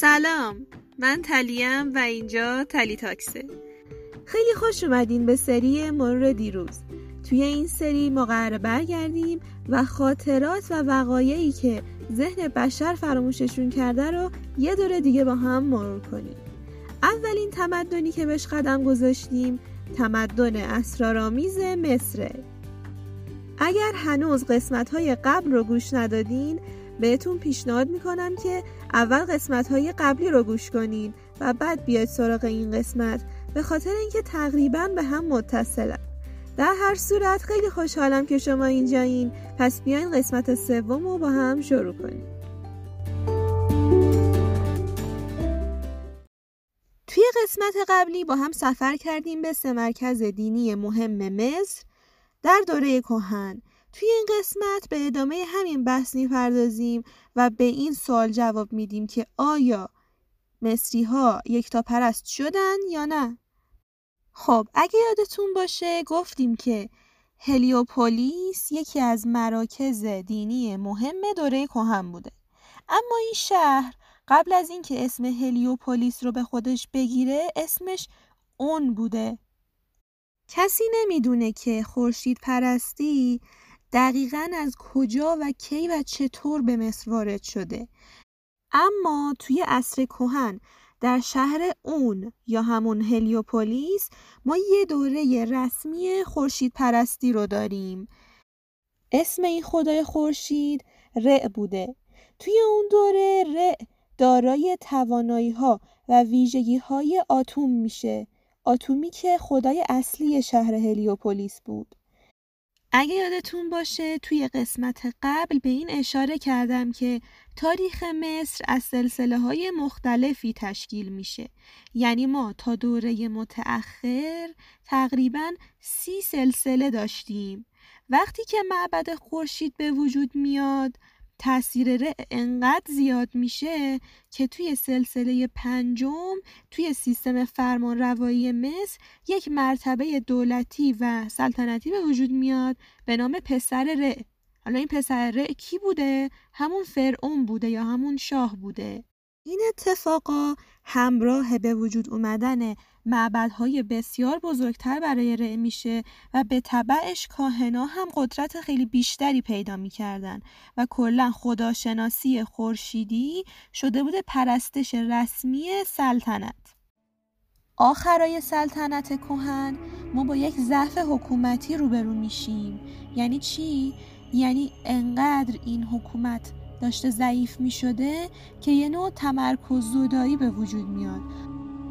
سلام. من تلیم و اینجا تلی تاکسه. خیلی خوش اومدین به سری مرور دیروز. توی این سری ما برگردیم و خاطرات و وقایعی که ذهن بشر فراموششون کرده رو یه دور دیگه با هم مرور کنیم. اولین تمدنی که بهش قدم گذاشتیم تمدن اسرارآمیز مصره اگر هنوز قسمت های قبل رو گوش ندادین بهتون پیشنهاد می‌کنم که اول قسمت های قبلی رو گوش کنین و بعد بیاید سراغ این قسمت. به خاطر اینکه تقریبا به هم متصلن. در هر صورت خیلی خوشحالم که شما اینجایین. پس بیاین قسمت سوم رو با هم شروع کنیم. توی قسمت قبلی با هم سفر کردیم به سه مرکز دینی مهم مصر. در دوره کهن توی این قسمت به ادامه همین بحث می‌پردازیم و به این سوال جواب میدیم که آیا مصری ها یکتا پرست شدن یا نه؟ خب اگه یادتون باشه گفتیم که هلیوپولیس یکی از مراکز دینی مهم دوره کهن بوده اما این شهر قبل از اینکه اسم هلیوپولیس رو به خودش بگیره اسمش اون بوده کسی نمی‌دونه که خورشید پرستی دقیقا از کجا و کی و چطور به مصر وارد شده. اما توی عصر کهن در شهر اون یا همون هلیوپولیس ما یه دوره رسمی خورشید پرستی رو داریم. اسم این خدای خورشید رع بوده. توی اون دوره رع دارای توانایی ها و ویژگی های آتوم میشه. آتومی که خدای اصلی شهر هلیوپولیس بود. اگه یادتون باشه توی قسمت قبل به این اشاره کردم که تاریخ مصر از سلسله های مختلفی تشکیل میشه. یعنی ما تا دوره متأخر تقریبا سی سلسله داشتیم. وقتی که معبد خورشید به وجود میاد تاثیر ر انقدر زیاد میشه که توی سلسله پنجم توی سیستم فرمان روایی مصر یک مرتبه دولتی و سلطنتی به وجود میاد به نام پسر ر حالا این پسر ر کی بوده؟ همون فرعون بوده یا همون شاه بوده این اتفاقا همراه به وجود اومدن معبدهای بسیار بزرگتر برای رع میشه و به طبعش کاهنا هم قدرت خیلی بیشتری پیدا می‌کردن و کلا خداشناسی خورشیدی شده بوده پرستش رسمی سلطنت. آخرای سلطنت کهن ما با یک ضعف حکومتی روبرو میشیم. یعنی چی؟ یعنی انقدر این حکومت داشته ضعیف می شده که یه نوع تمرکز زودایی به وجود میاد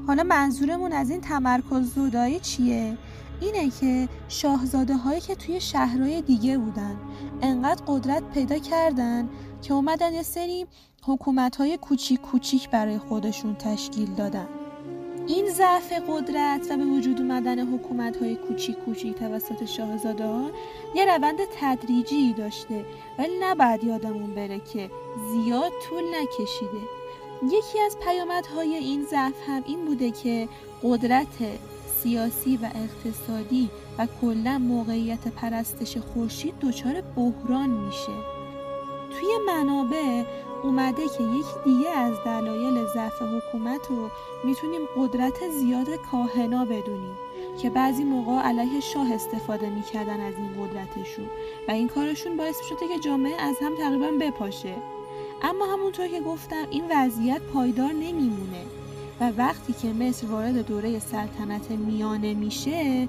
حالا منظورمون از این تمرکز زودایی چیه؟ اینه که شاهزاده هایی که توی شهرهای دیگه بودن انقدر قدرت پیدا کردن که اومدن یه سری حکومت های کوچیک کوچیک برای خودشون تشکیل دادن این ضعف قدرت و به وجود اومدن حکومت های کوچیک کوچیک توسط شاهزاده ها یه روند تدریجی داشته ولی نباید یادمون بره که زیاد طول نکشیده. یکی از پیامدهای این ضعف هم این بوده که قدرت سیاسی و اقتصادی و کلا موقعیت پرستش خورشید دچار بحران میشه. توی منابع اومده که یکی دیگه از دلایل ضعف حکومت رو می‌تونیم قدرت زیاد کاهنا بدونیم که بعضی موقع علیه شاه استفاده می‌کردن از این قدرتشون و این کارشون باعث شده که جامعه از هم تقریبا بپاشه. اما همونطور که گفتم این وضعیت پایدار نمیمونه و وقتی که مصر وارد دوره سلطنت میانه میشه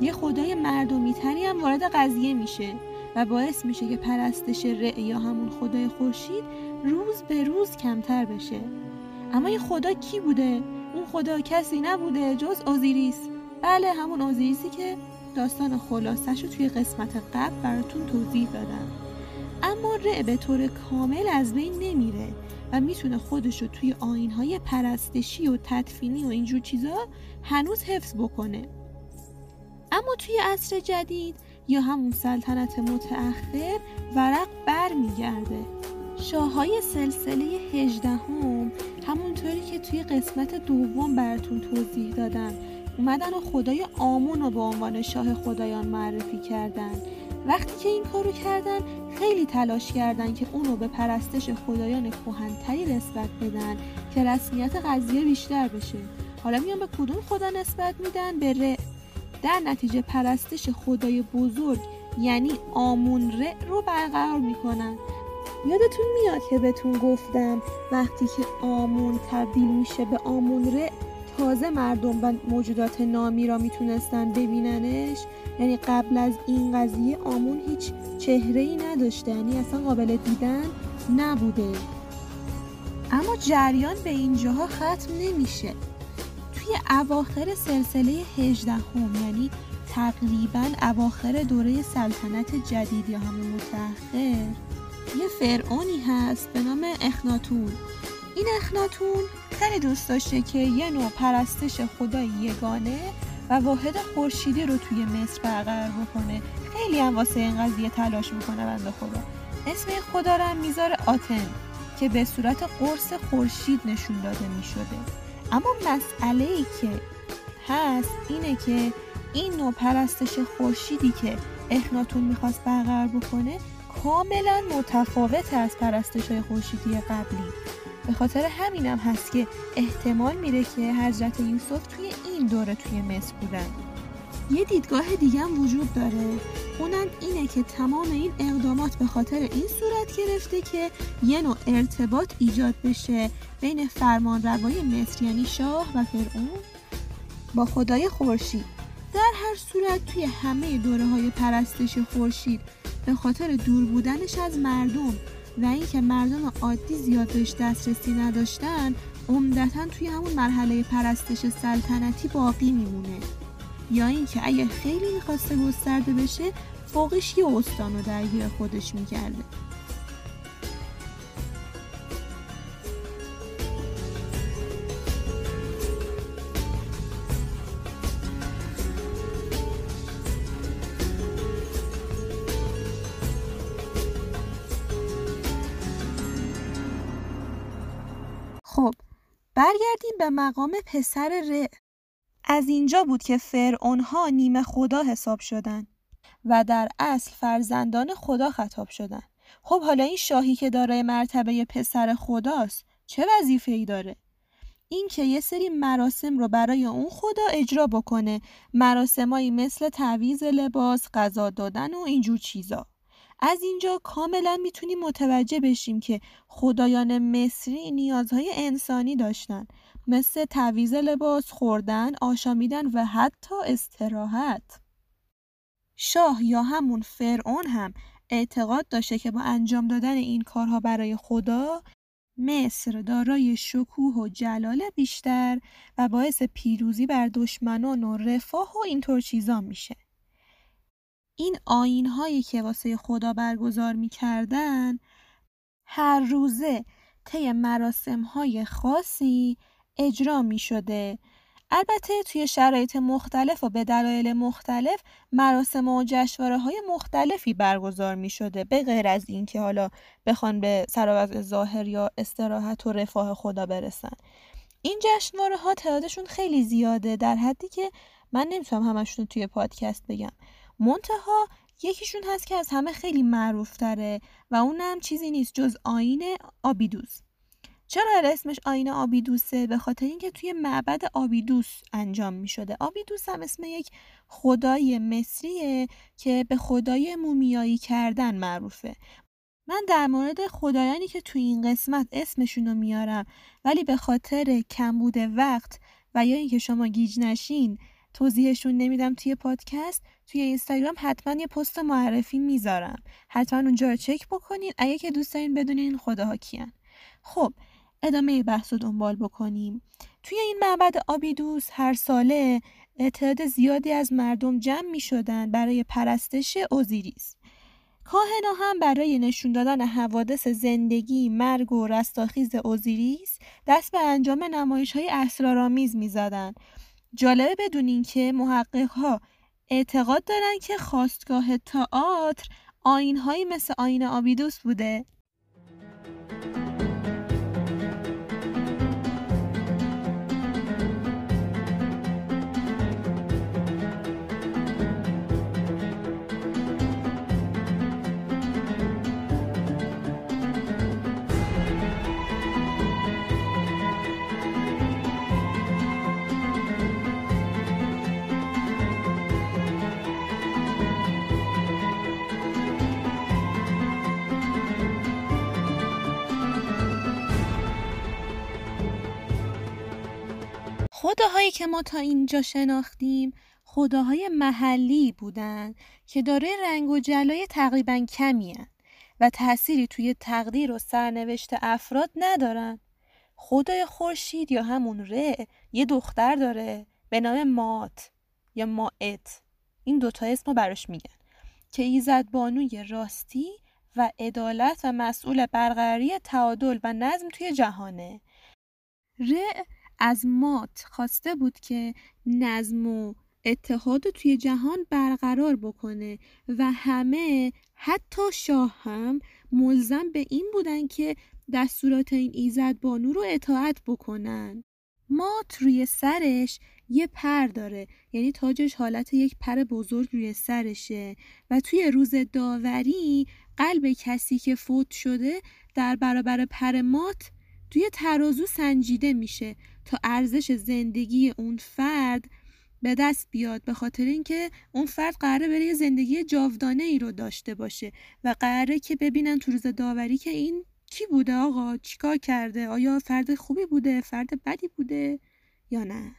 یه خدای مردمیتری هم وارد قضیه میشه. و باعث میشه که پرستش رع یا همون خدای خورشید روز به روز کمتر بشه. اما این خدا کی بوده؟ اون خدا کسی نبوده جز اوزیریس. بله همون اوزیریسی که داستان خلاصش رو توی قسمت قبل براتون توضیح دادم. اما رع به طور کامل از بین نمیره و می‌تونه خودش رو توی آینهای پرستشی و تدفینی و اینجور چیزا هنوز حفظ بکنه. اما توی عصر جدید یا همون سلطنت متأخر ورق بر میگرده شاههای سلسله هجدهم همونطوری که توی قسمت دوم براتون توضیح دادم. اومدن و خدای آمون رو به عنوان شاه خدایان معرفی کردن. وقتی که این کارو کردن خیلی تلاش کردن که اونو به پرستش خدایان کهنتری نسبت بدن که رسمیت قضیه بیشتر بشه. حالا میان به کدوم خدا نسبت میدن؟ به ر در نتیجه پرستش خدای بزرگ یعنی آمون ر رو برقرار می‌کنن. یادتون میاد که بهتون گفتم وقتی که آمون تبدیل میشه به آمون ر تازه مردم و موجودات نامی را می‌تونستن ببیننش؟ یعنی قبل از این قضیه آمون هیچ چهره ای نداشته یعنی اصلا قابل دیدن نبوده. اما جریان به اینجاها ختم نمیشه. اواخر سلسله 18 هم یعنی تقریبا اواخر دوره سلطنت جدید یا همون متأخر یه فرعونی هست به نام اخناتون. این اخناتون خیلی دوست داشته که یه نوع پرستش خدای یگانه و واحد خورشیدی رو توی مصر برقرار بکنه. خیلی هم واسه این قضیه تلاش می‌کنه بنده خدا. اسم خدا رو هم می‌ذاره آتن که به صورت قرص خورشید نشون داده می‌شده. اما مسئله ای که هست اینه که این نوع پرستش خورشیدی که اخناتون می‌خواست برقرار بکنه کاملا متفاوت از پرستش های خورشیدی قبلی. به خاطر همینم هست که احتمال میره که حضرت یوسف توی این دوره توی مصر بودن. یه دیدگاه دیگه وجود داره. اونم اینه که تمام این اقدامات به خاطر این صورت گرفته که یه نوع ارتباط ایجاد بشه بین فرمان روای مصر یعنی شاه و فرعون با خدای خورشید. در هر صورت توی همه دوره های پرستش خورشید به خاطر دور بودنش از مردم و اینکه مردم عادی زیاد بهش دسترسی نداشتن عمدتا توی همون مرحله پرستش سلطنتی باقی میمونه. یا اینکه اگه خیلی می‌خواسته گسترده بشه فوقش یه استان رو درگیر خودش می‌کرده. خب برگردیم به مقام پسر ر. از اینجا بود که فرعونها نیمه خدا حساب شدن و در اصل فرزندان خدا خطاب شدن. خب حالا این شاهی که دارای مرتبه پسر خداست چه وظیفه ای داره؟ این که یه سری مراسم رو برای اون خدا اجرا بکنه. مراسمایی مثل تعویز لباس غذا دادن و اینجور چیزا. از اینجا کاملا می‌تونیم متوجه بشیم که خدایان مصری نیازهای انسانی داشتن. مثل تعویز لباس، خوردن، آشامیدن و حتی استراحت. شاه یا همون فرعون هم اعتقاد داشته که با انجام دادن این کارها برای خدا مصر دارای شکوه و جلال بیشتر و باعث پیروزی بر دشمنان و رفاه و اینطور چیزا میشه. این آین هایی که واسه خدا برگزار می‌کردن هر روزه طی مراسم های خاصی اجرا می شده. البته توی شرایط مختلف و به دلایل مختلف مراسم و جشنواره های مختلفی برگزار می شده به غیر از اینکه حالا بخوان به سراوز ظاهر یا استراحت و رفاه خدا برسن. این جشنواره ها تعدادشون خیلی زیاده در حدی که من نمی‌تونم همشون توی پادکست بگم. منتها یکیشون هست که از همه خیلی معروف تره و اونم چیزی نیست جز آین آبیدوس. چرا اسمش آین آبیدوسه؟ به خاطر اینکه توی معبد آبیدوس انجام می شده آبیدوس هم اسم یک خدای مصریه که به خدای مومیایی کردن معروفه. من در مورد خدایانی که توی این قسمت اسمشون رو میارم ولی به خاطر کمبود وقت و یا اینکه شما گیج نشین توضیحشون نمیدم توی پادکست. توی اینستاگرام حتما یه پست معرفی می‌ذارم. حتما اونجا رو چک بکنین. اگه که دوست دارین بدونین خداها کیان. خب ادامه بحث رو دنبال بکنیم. توی این معبد آبیدوس هر ساله تعداد زیادی از مردم جمع می شدن برای پرستش اوزیریس. کاهنا هم برای نشون دادن حوادث زندگی، مرگ و رستاخیز اوزیریس دست به انجام نمایش های اسرارآمیز می زدن. جالبه بدونین که محقق ها اعتقاد دارن که خواستگاه تئاتر آینهایی مثل آین آبیدوس بوده. خداهایی که ما تا اینجا شناختیم خداهای محلی بودن که داره رنگ و جلای تقریبا کمی و تأثیری توی تقدیر و سرنوشت افراد ندارن. خدای خورشید یا همون ره یه دختر داره به نام مات یا ماعت این دوتا اسم براش میگن که ایزد بانوی راستی و عدالت و مسئول برقراری تعادل و نظم توی جهانه ر از مات خواسته بود که نظم و اتحاد توی جهان برقرار بکنه و همه حتی شاه هم ملزم به این بودن که دستورات این ایزد بانو رو اطاعت بکنن. مات روی سرش یه پر داره. یعنی تاجش حالت یک پر بزرگ روی سرشه و توی روز داوری قلب کسی که فوت شده در برابر پر مات توی ترازو سنجیده میشه تا ارزش زندگی اون فرد به دست بیاد به خاطر اینکه اون فرد قراره بره یه زندگی جاودانه ای رو داشته باشه و قراره که ببینن تو روز داوری که این کی بوده آقا؟ چیکار کرده؟ آیا فرد خوبی بوده؟ فرد بدی بوده یا نه؟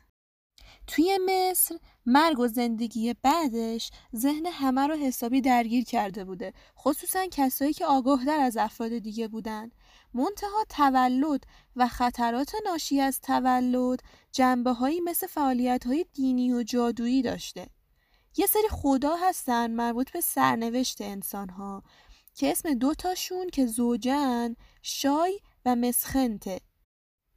توی مصر مرگ و زندگی بعدش ذهن همه رو حسابی درگیر کرده بوده خصوصا کسایی که آگاهتر از افراد دیگه بودن. منتها تولد و خطرات ناشی از تولد جنبه هایی مثل فعالیت های دینی و جادویی داشته. یه سری خدا هستن مربوط به سرنوشت انسان ها که اسم دوتاشون که زوجن شای و مسخنته.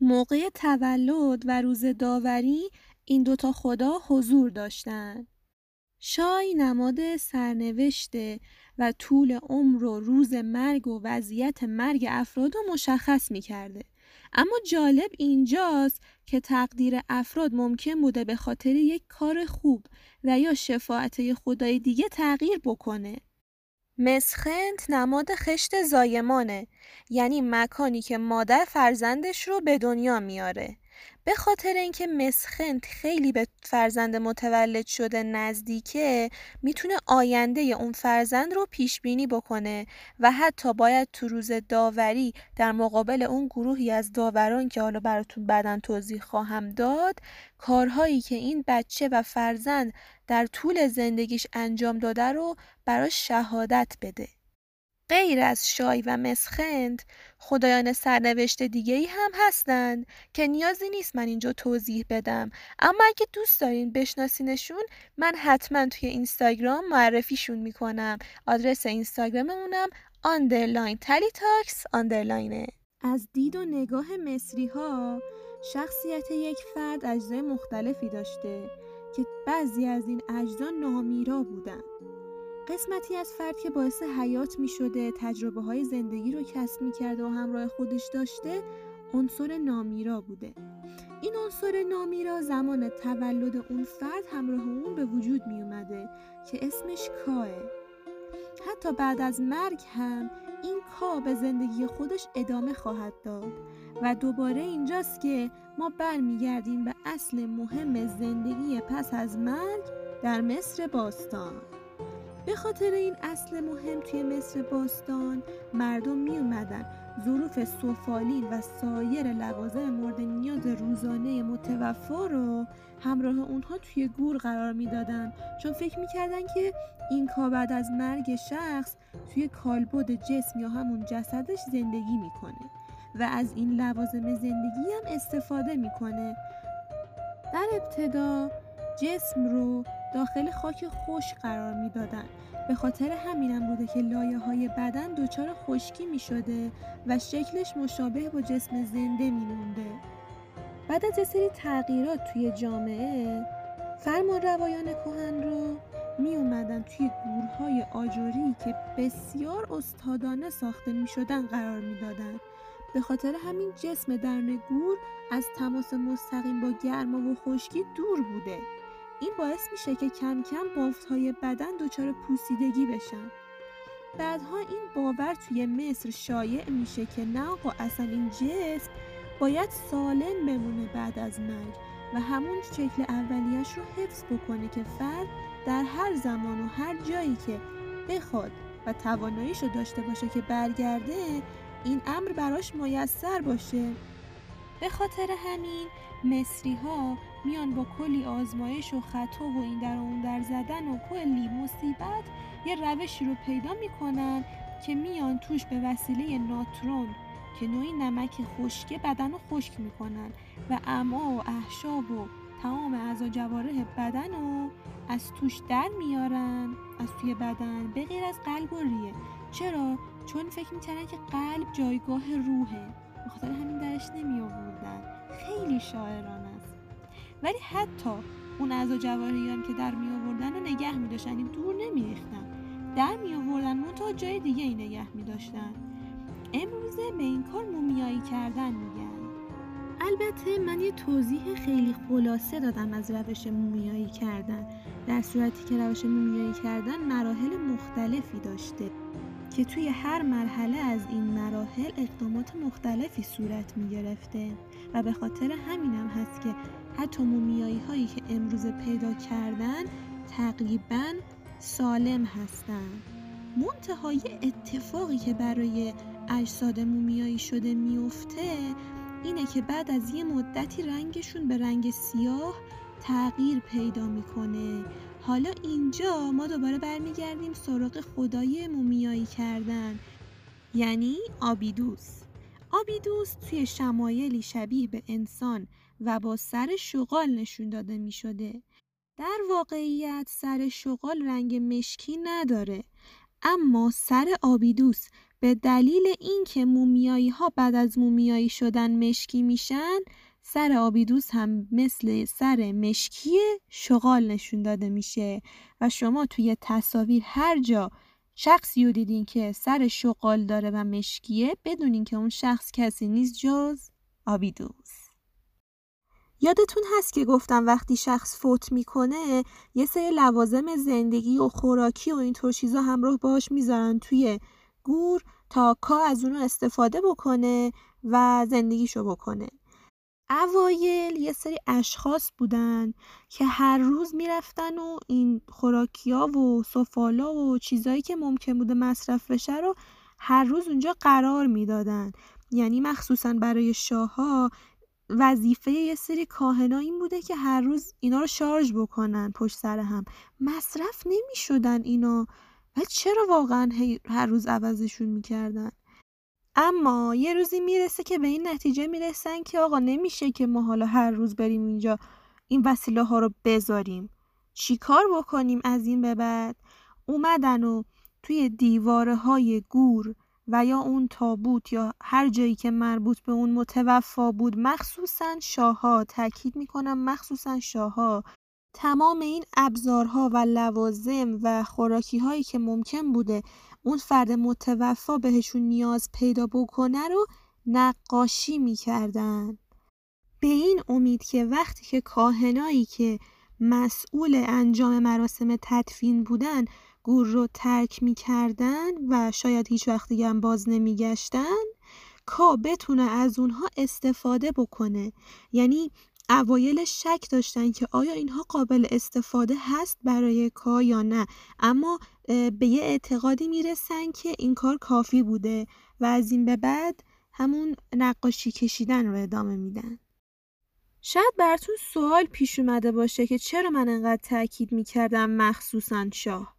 موقع تولد و روز داوری این دوتا خدا حضور داشتن. شای نماد سرنوشته و طول عمر و روز مرگ و وضعیت مرگ افراد رو مشخص می کرده. اما جالب اینجاست که تقدیر افراد ممکن بوده به خاطر یک کار خوب و یا شفاعت خدای دیگه تغییر بکنه. مسخنت نماد خشت زایمانه یعنی مکانی که مادر فرزندش رو به دنیا میاره به خاطر اینکه مسخنت خیلی به فرزند متولد شده نزدیکه می‌تونه آینده اون فرزند رو پیش بینی بکنه و حتی باید تو روز داوری در مقابل اون گروهی از داوران که حالا براتون بعدا توضیح خواهم داد کارهایی که این بچه و فرزند در طول زندگیش انجام داده رو براش شهادت بده. غیر از شای و مسخند خدایان سرنوشت دیگه ای هم هستند که نیازی نیست من اینجا توضیح بدم. اما اگه دوست دارین بشناسینشون من حتما توی اینستاگرام معرفیشون می‌کنم. آدرس اینستاگراممونم underline تلی تاکس underline ه از دید و نگاه مصری ها شخصیت یک فرد اجزای مختلفی داشته که بعضی از این اجزا نامیرا بودن. قسمتی از فرد که باعث حیات می شده تجربه های زندگی رو کسب می کرده و همراه خودش داشته عنصر نامیرا بوده. این عنصر نامیرا زمان تولد اون فرد همراه اون به وجود می اومده که اسمش کاه. حتی بعد از مرگ هم این کا به زندگی خودش ادامه خواهد داد و دوباره اینجاست که ما برمیگردیم به اصل مهم زندگی پس از مرگ در مصر باستان. به خاطر این اصل مهم توی مصر باستان مردم می اومدن ظروف سفالین و سایر لوازم مورد نیاز روزانه متوفا رو همراه اونها توی گور قرار می‌دادن. چون فکر می‌کردن که این کا بعد از مرگ شخص توی کالبد جسم یا همون جسدش زندگی می‌کنه و از این لوازم زندگی هم استفاده می‌کنه. در ابتدا جسم رو داخل خاک خوش قرار می‌دادن به خاطر همینم بوده که لایه های بدن دچار خشکی می شده و شکلش مشابه با جسم زنده می مونده. بعد از سری تغییرات توی جامعه فرمان روایان کهن رو می اومدن توی گورهای آجوری که بسیار استادانه ساخته می شدن قرار می دادن. به خاطر همین جسم درن گور از تماس مستقیم با گرما و خشکی دور بوده این باعث میشه که کم کم بافت های بدن دچار پوسیدگی بشن. بعدها این باور توی مصر شایع میشه که نه آقا اصلا این جسم باید سالم بمونه بعد از مرگ و همون شکل اولیش رو حفظ بکنه که فرد در هر زمان و هر جایی که بخواد و تواناییش رو داشته باشه که برگرده این امر براش میسر باشه. به خاطر همین مصری ها میان با کلی آزمایش و خطا و این در اون در زدن و کلی مصیبت یه روشی رو پیدا می‌کنن که میان توش به وسیله ناترون که نوعی نمک خشکه بدن رو خشک می‌کنن و اما و احشاب و تمام اعضا جوارح بدن رو از توش در میارن از توی بدن به از قلب و ریه. چرا؟ چون فکر می‌کردن که قلب جایگاه روحه. بخاطر همین درش نمی آوردن خیلی شاعران است. ولی حتی اون اعضا جوارحی هم که در می آوردن و نگه می داشتن یعنی دور نمی ریختن در می آوردن تا جای دیگه ای نگه می داشتن امروزه به این کار مومیایی کردن میگن. البته من یه توضیح خیلی خلاصه دادم از روش مومیایی کردن. در صورتی که روش مومیایی کردن مراحل مختلفی داشته. که توی هر مرحله از این مراحل اقدامات مختلفی صورت می گرفته و به خاطر همینم هست که حتی مومیایی هایی که امروز پیدا کردن تقریبا سالم هستن. منتهای اتفاقی که برای اجساد مومیایی شده میفته اینه که بعد از یه مدتی رنگشون به رنگ سیاه تغییر پیدا می‌کنه حالا اینجا ما دوباره برمیگردیم سراغ خدای مومیایی کردن یعنی آبیدوس آبیدوس توی شمایلی شبیه به انسان و با سر شغال نشون داده می شده. در واقعیت سر شغال رنگ مشکی نداره اما سر آبیدوس به دلیل اینکه مومیایی ها بعد از مومیایی شدن مشکی میشن سر آبیدوس هم مثل سر مشکی شغال نشون داده میشه. و شما توی تصاویر هر جا شخصی رو دیدین که سر شغال داره و مشکیه بدونین که اون شخص کسی نیست جز آبیدوس یادتون هست که گفتم وقتی شخص فوت می‌کنه یه سری لوازم زندگی و خوراکی و اینطور چیزا همراه باش می‌ذارن توی گور تا کا از اونو استفاده بکنه و زندگیشو بکنه. اوایل یه سری اشخاص بودن که هر روز می‌رفتن و این خوراکیا و سفالا و چیزایی که ممکن بوده مصرف بشه رو هر روز اونجا قرار می‌دادن. یعنی مخصوصا برای شاهها وظیفه یه سری کاهنا این بوده که هر روز اینا رو شارژ بکنن پشت سر هم. مصرف نمی شدن اینا. و چرا واقعا هر روز عوضشون می‌کردن؟ اما یه روزی می‌رسه که به این نتیجه می‌رسن که آقا نمیشه که ما حالا هر روز بریم اینجا این وسیله ها رو بذاریم. چیکار بکنیم از این به بعد؟ اومدن و توی دیواره های گور و یا اون تابوت یا هر جایی که مربوط به اون متوفا بود مخصوصا شاهها تاکید می‌کنم مخصوصا شاهها تمام این ابزارها و لوازم و خوراکی هایی که ممکن بوده اون فرد متوفا بهشون نیاز پیدا بکنه رو نقاشی می‌کردن. به این امید که وقتی که کاهنایی که مسئول انجام مراسم تدفین بودن گور رو ترک می‌کردن و شاید هیچ وقت دیگه هم باز نمیگشتن کا بتونه از اونها استفاده بکنه. یعنی اوایل شک داشتن که آیا اینها قابل استفاده هست برای کا یا نه. اما به یه اعتقادی می‌رسن که این کار کافی بوده و از این به بعد همون نقاشی کشیدن رو ادامه میدن. شاید براتون سوال پیش اومده باشه که چرا من انقدر تاکید می‌کردم مخصوصا شاه.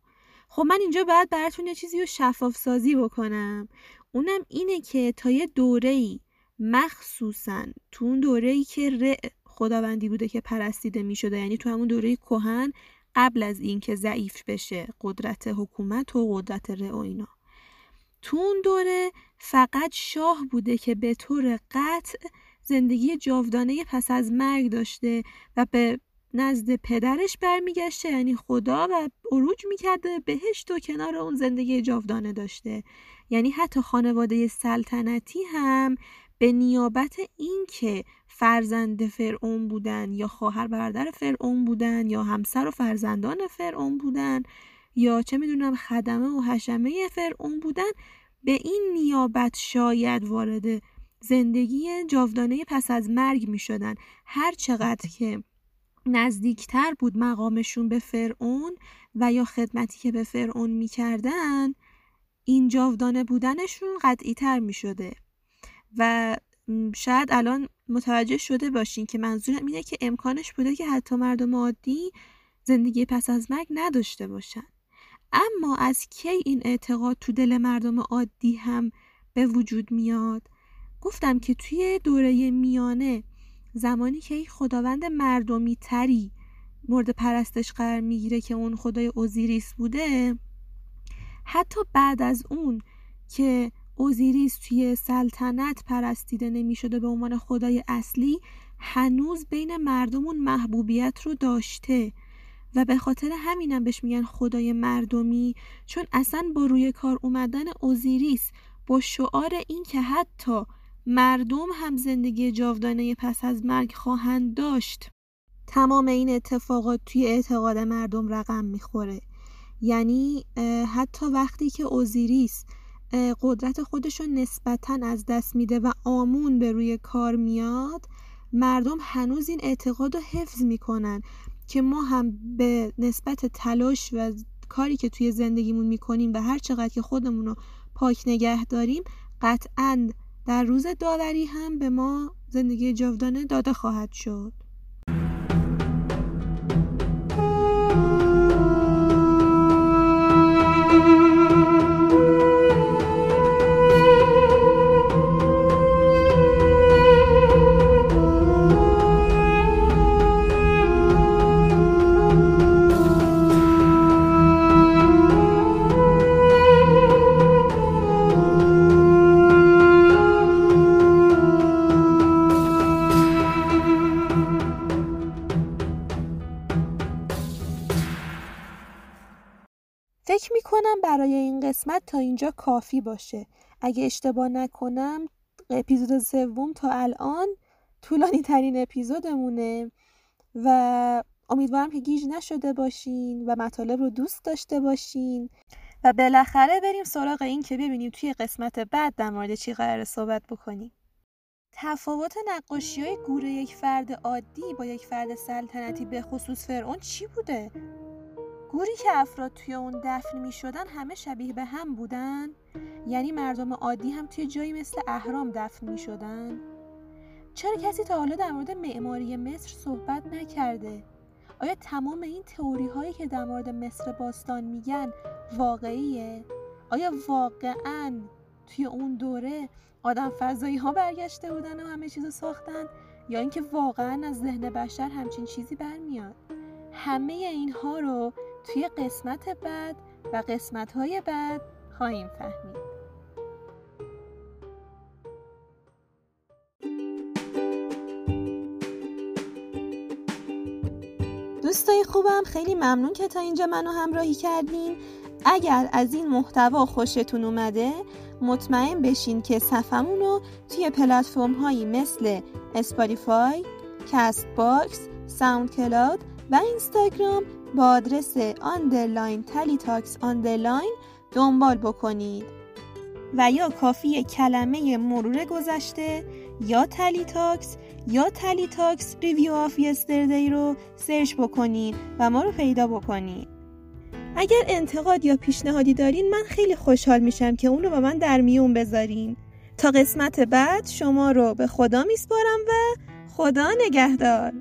خب من اینجا باید براتون یه چیزی رو شفاف سازی بکنم. اونم اینه که تا یه دوره ای مخصوصا تو اون دوره که خداوندی بوده که پرستیده می شده یعنی تو همون دوره کهن قبل از اینکه ضعیف بشه قدرت حکومت و قدرت ر و اینا. تو اون دوره فقط شاه بوده که به طور قطع زندگی جاودانه پس از مرگ داشته و به نزد پدرش برمیگشته. یعنی خدا و عروج می‌کرده بهشت و کنار اون زندگی جاودانه داشته. یعنی حتی خانواده سلطنتی هم به نیابت اینکه فرزند فرعون بودن یا خواهر برادر فرعون بودن یا همسر و فرزندان فرعون بودن یا چه می‌دونم خدمه و حشمه فرعون بودن به این نیابت شاید وارد زندگی جاودانه پس از مرگ می شدن هر چقدر که نزدیکتر بود مقامشون به فرعون و یا خدمتی که به فرعون می‌کردن این جاودانه بودنشون قطعی تر می شده و شاید الان متوجه شده باشین که منظورم اینه که امکانش بوده که حتی مردم عادی زندگی پس از مرگ نداشته باشن. اما از کی این اعتقاد تو دل مردم عادی هم به وجود میاد؟ گفتم که توی دوره میانه زمانی که خداوند مردمی تری مورد پرستش قرار می‌گیره که اون خدای اوزیریس بوده حتی بعد از اون که اوزیریس توی سلطنت پرستیده نمی‌شده به عنوان خدای اصلی هنوز بین مردم اون محبوبیت رو داشته. و به خاطر همینم بهش میگن خدای مردمی چون اصلا با روی کار اومدن اوزیریس با شعار این که حتی مردم هم زندگی جاودانه پس از مرگ خواهند داشت تمام این اتفاقات توی اعتقاد مردم رقم می‌خوره. یعنی حتی وقتی که اوزیریس قدرت خودش رو نسبتا از دست میده و آمون به روی کار میاد مردم هنوز این اعتقاد رو حفظ می‌کنن که ما هم به نسبت تلاش و کاری که توی زندگیمون می‌کنیم و هر چقدر که خودمون رو پاک نگه داریم قطعا در روز داوری هم به ما زندگی جاودانه داده خواهد شد. قسمت تا اینجا کافی باشه. اگه اشتباه نکنم اپیزود سوم تا الان طولانی ترین اپیزودمونه و امیدوارم که گیج نشده باشین و مطالب رو دوست داشته باشین. و بالاخره بریم سراغ این که ببینیم توی قسمت بعد در مورد چی قرار صحبت بکنیم. تفاوت نقاشی های گوره یک فرد عادی با یک فرد سلطنتی به خصوص فرعون چی بوده؟ گوری که افراد توی اون دفن می شدن همه شبیه به هم بودن؟ یعنی مردم عادی هم توی جایی مثل اهرام دفن می شدن چرا کسی تا حالا در مورد معماری مصر صحبت نکرده؟ آیا تمام این تئوری هایی که در مورد مصر باستان میگن واقعیه؟ آیا واقعا توی اون دوره آدم فضایی ها برگشته بودن و همه چیزو ساختن؟ یا اینکه واقعا از ذهن بشر همچین چیزی برمیاد؟ همه اینها رو توی قسمت بعد و قسمت های بعد خواهیم فهمید. دوستای خوبم خیلی ممنون که تا اینجا منو همراهی کردین. اگر از این محتوا خوشتون اومده مطمئن بشین که صفمون رو توی پلتفرم هایی مثل Spotify، Castbox، SoundCloud و اینستاگرام با آدرس underline تلی تاکس underline دنبال بکنید. و یا کافی کلمه مرور گذشته یا تلی تاکس یا تلی تاکس review of yesterday رو search بکنید و ما رو پیدا بکنید. اگر انتقاد یا پیشنهادی دارین من خیلی خوشحال میشم که اون رو با من در میون بذارین. تا قسمت بعد شما رو به خدا میسپارم و خدا نگهدار.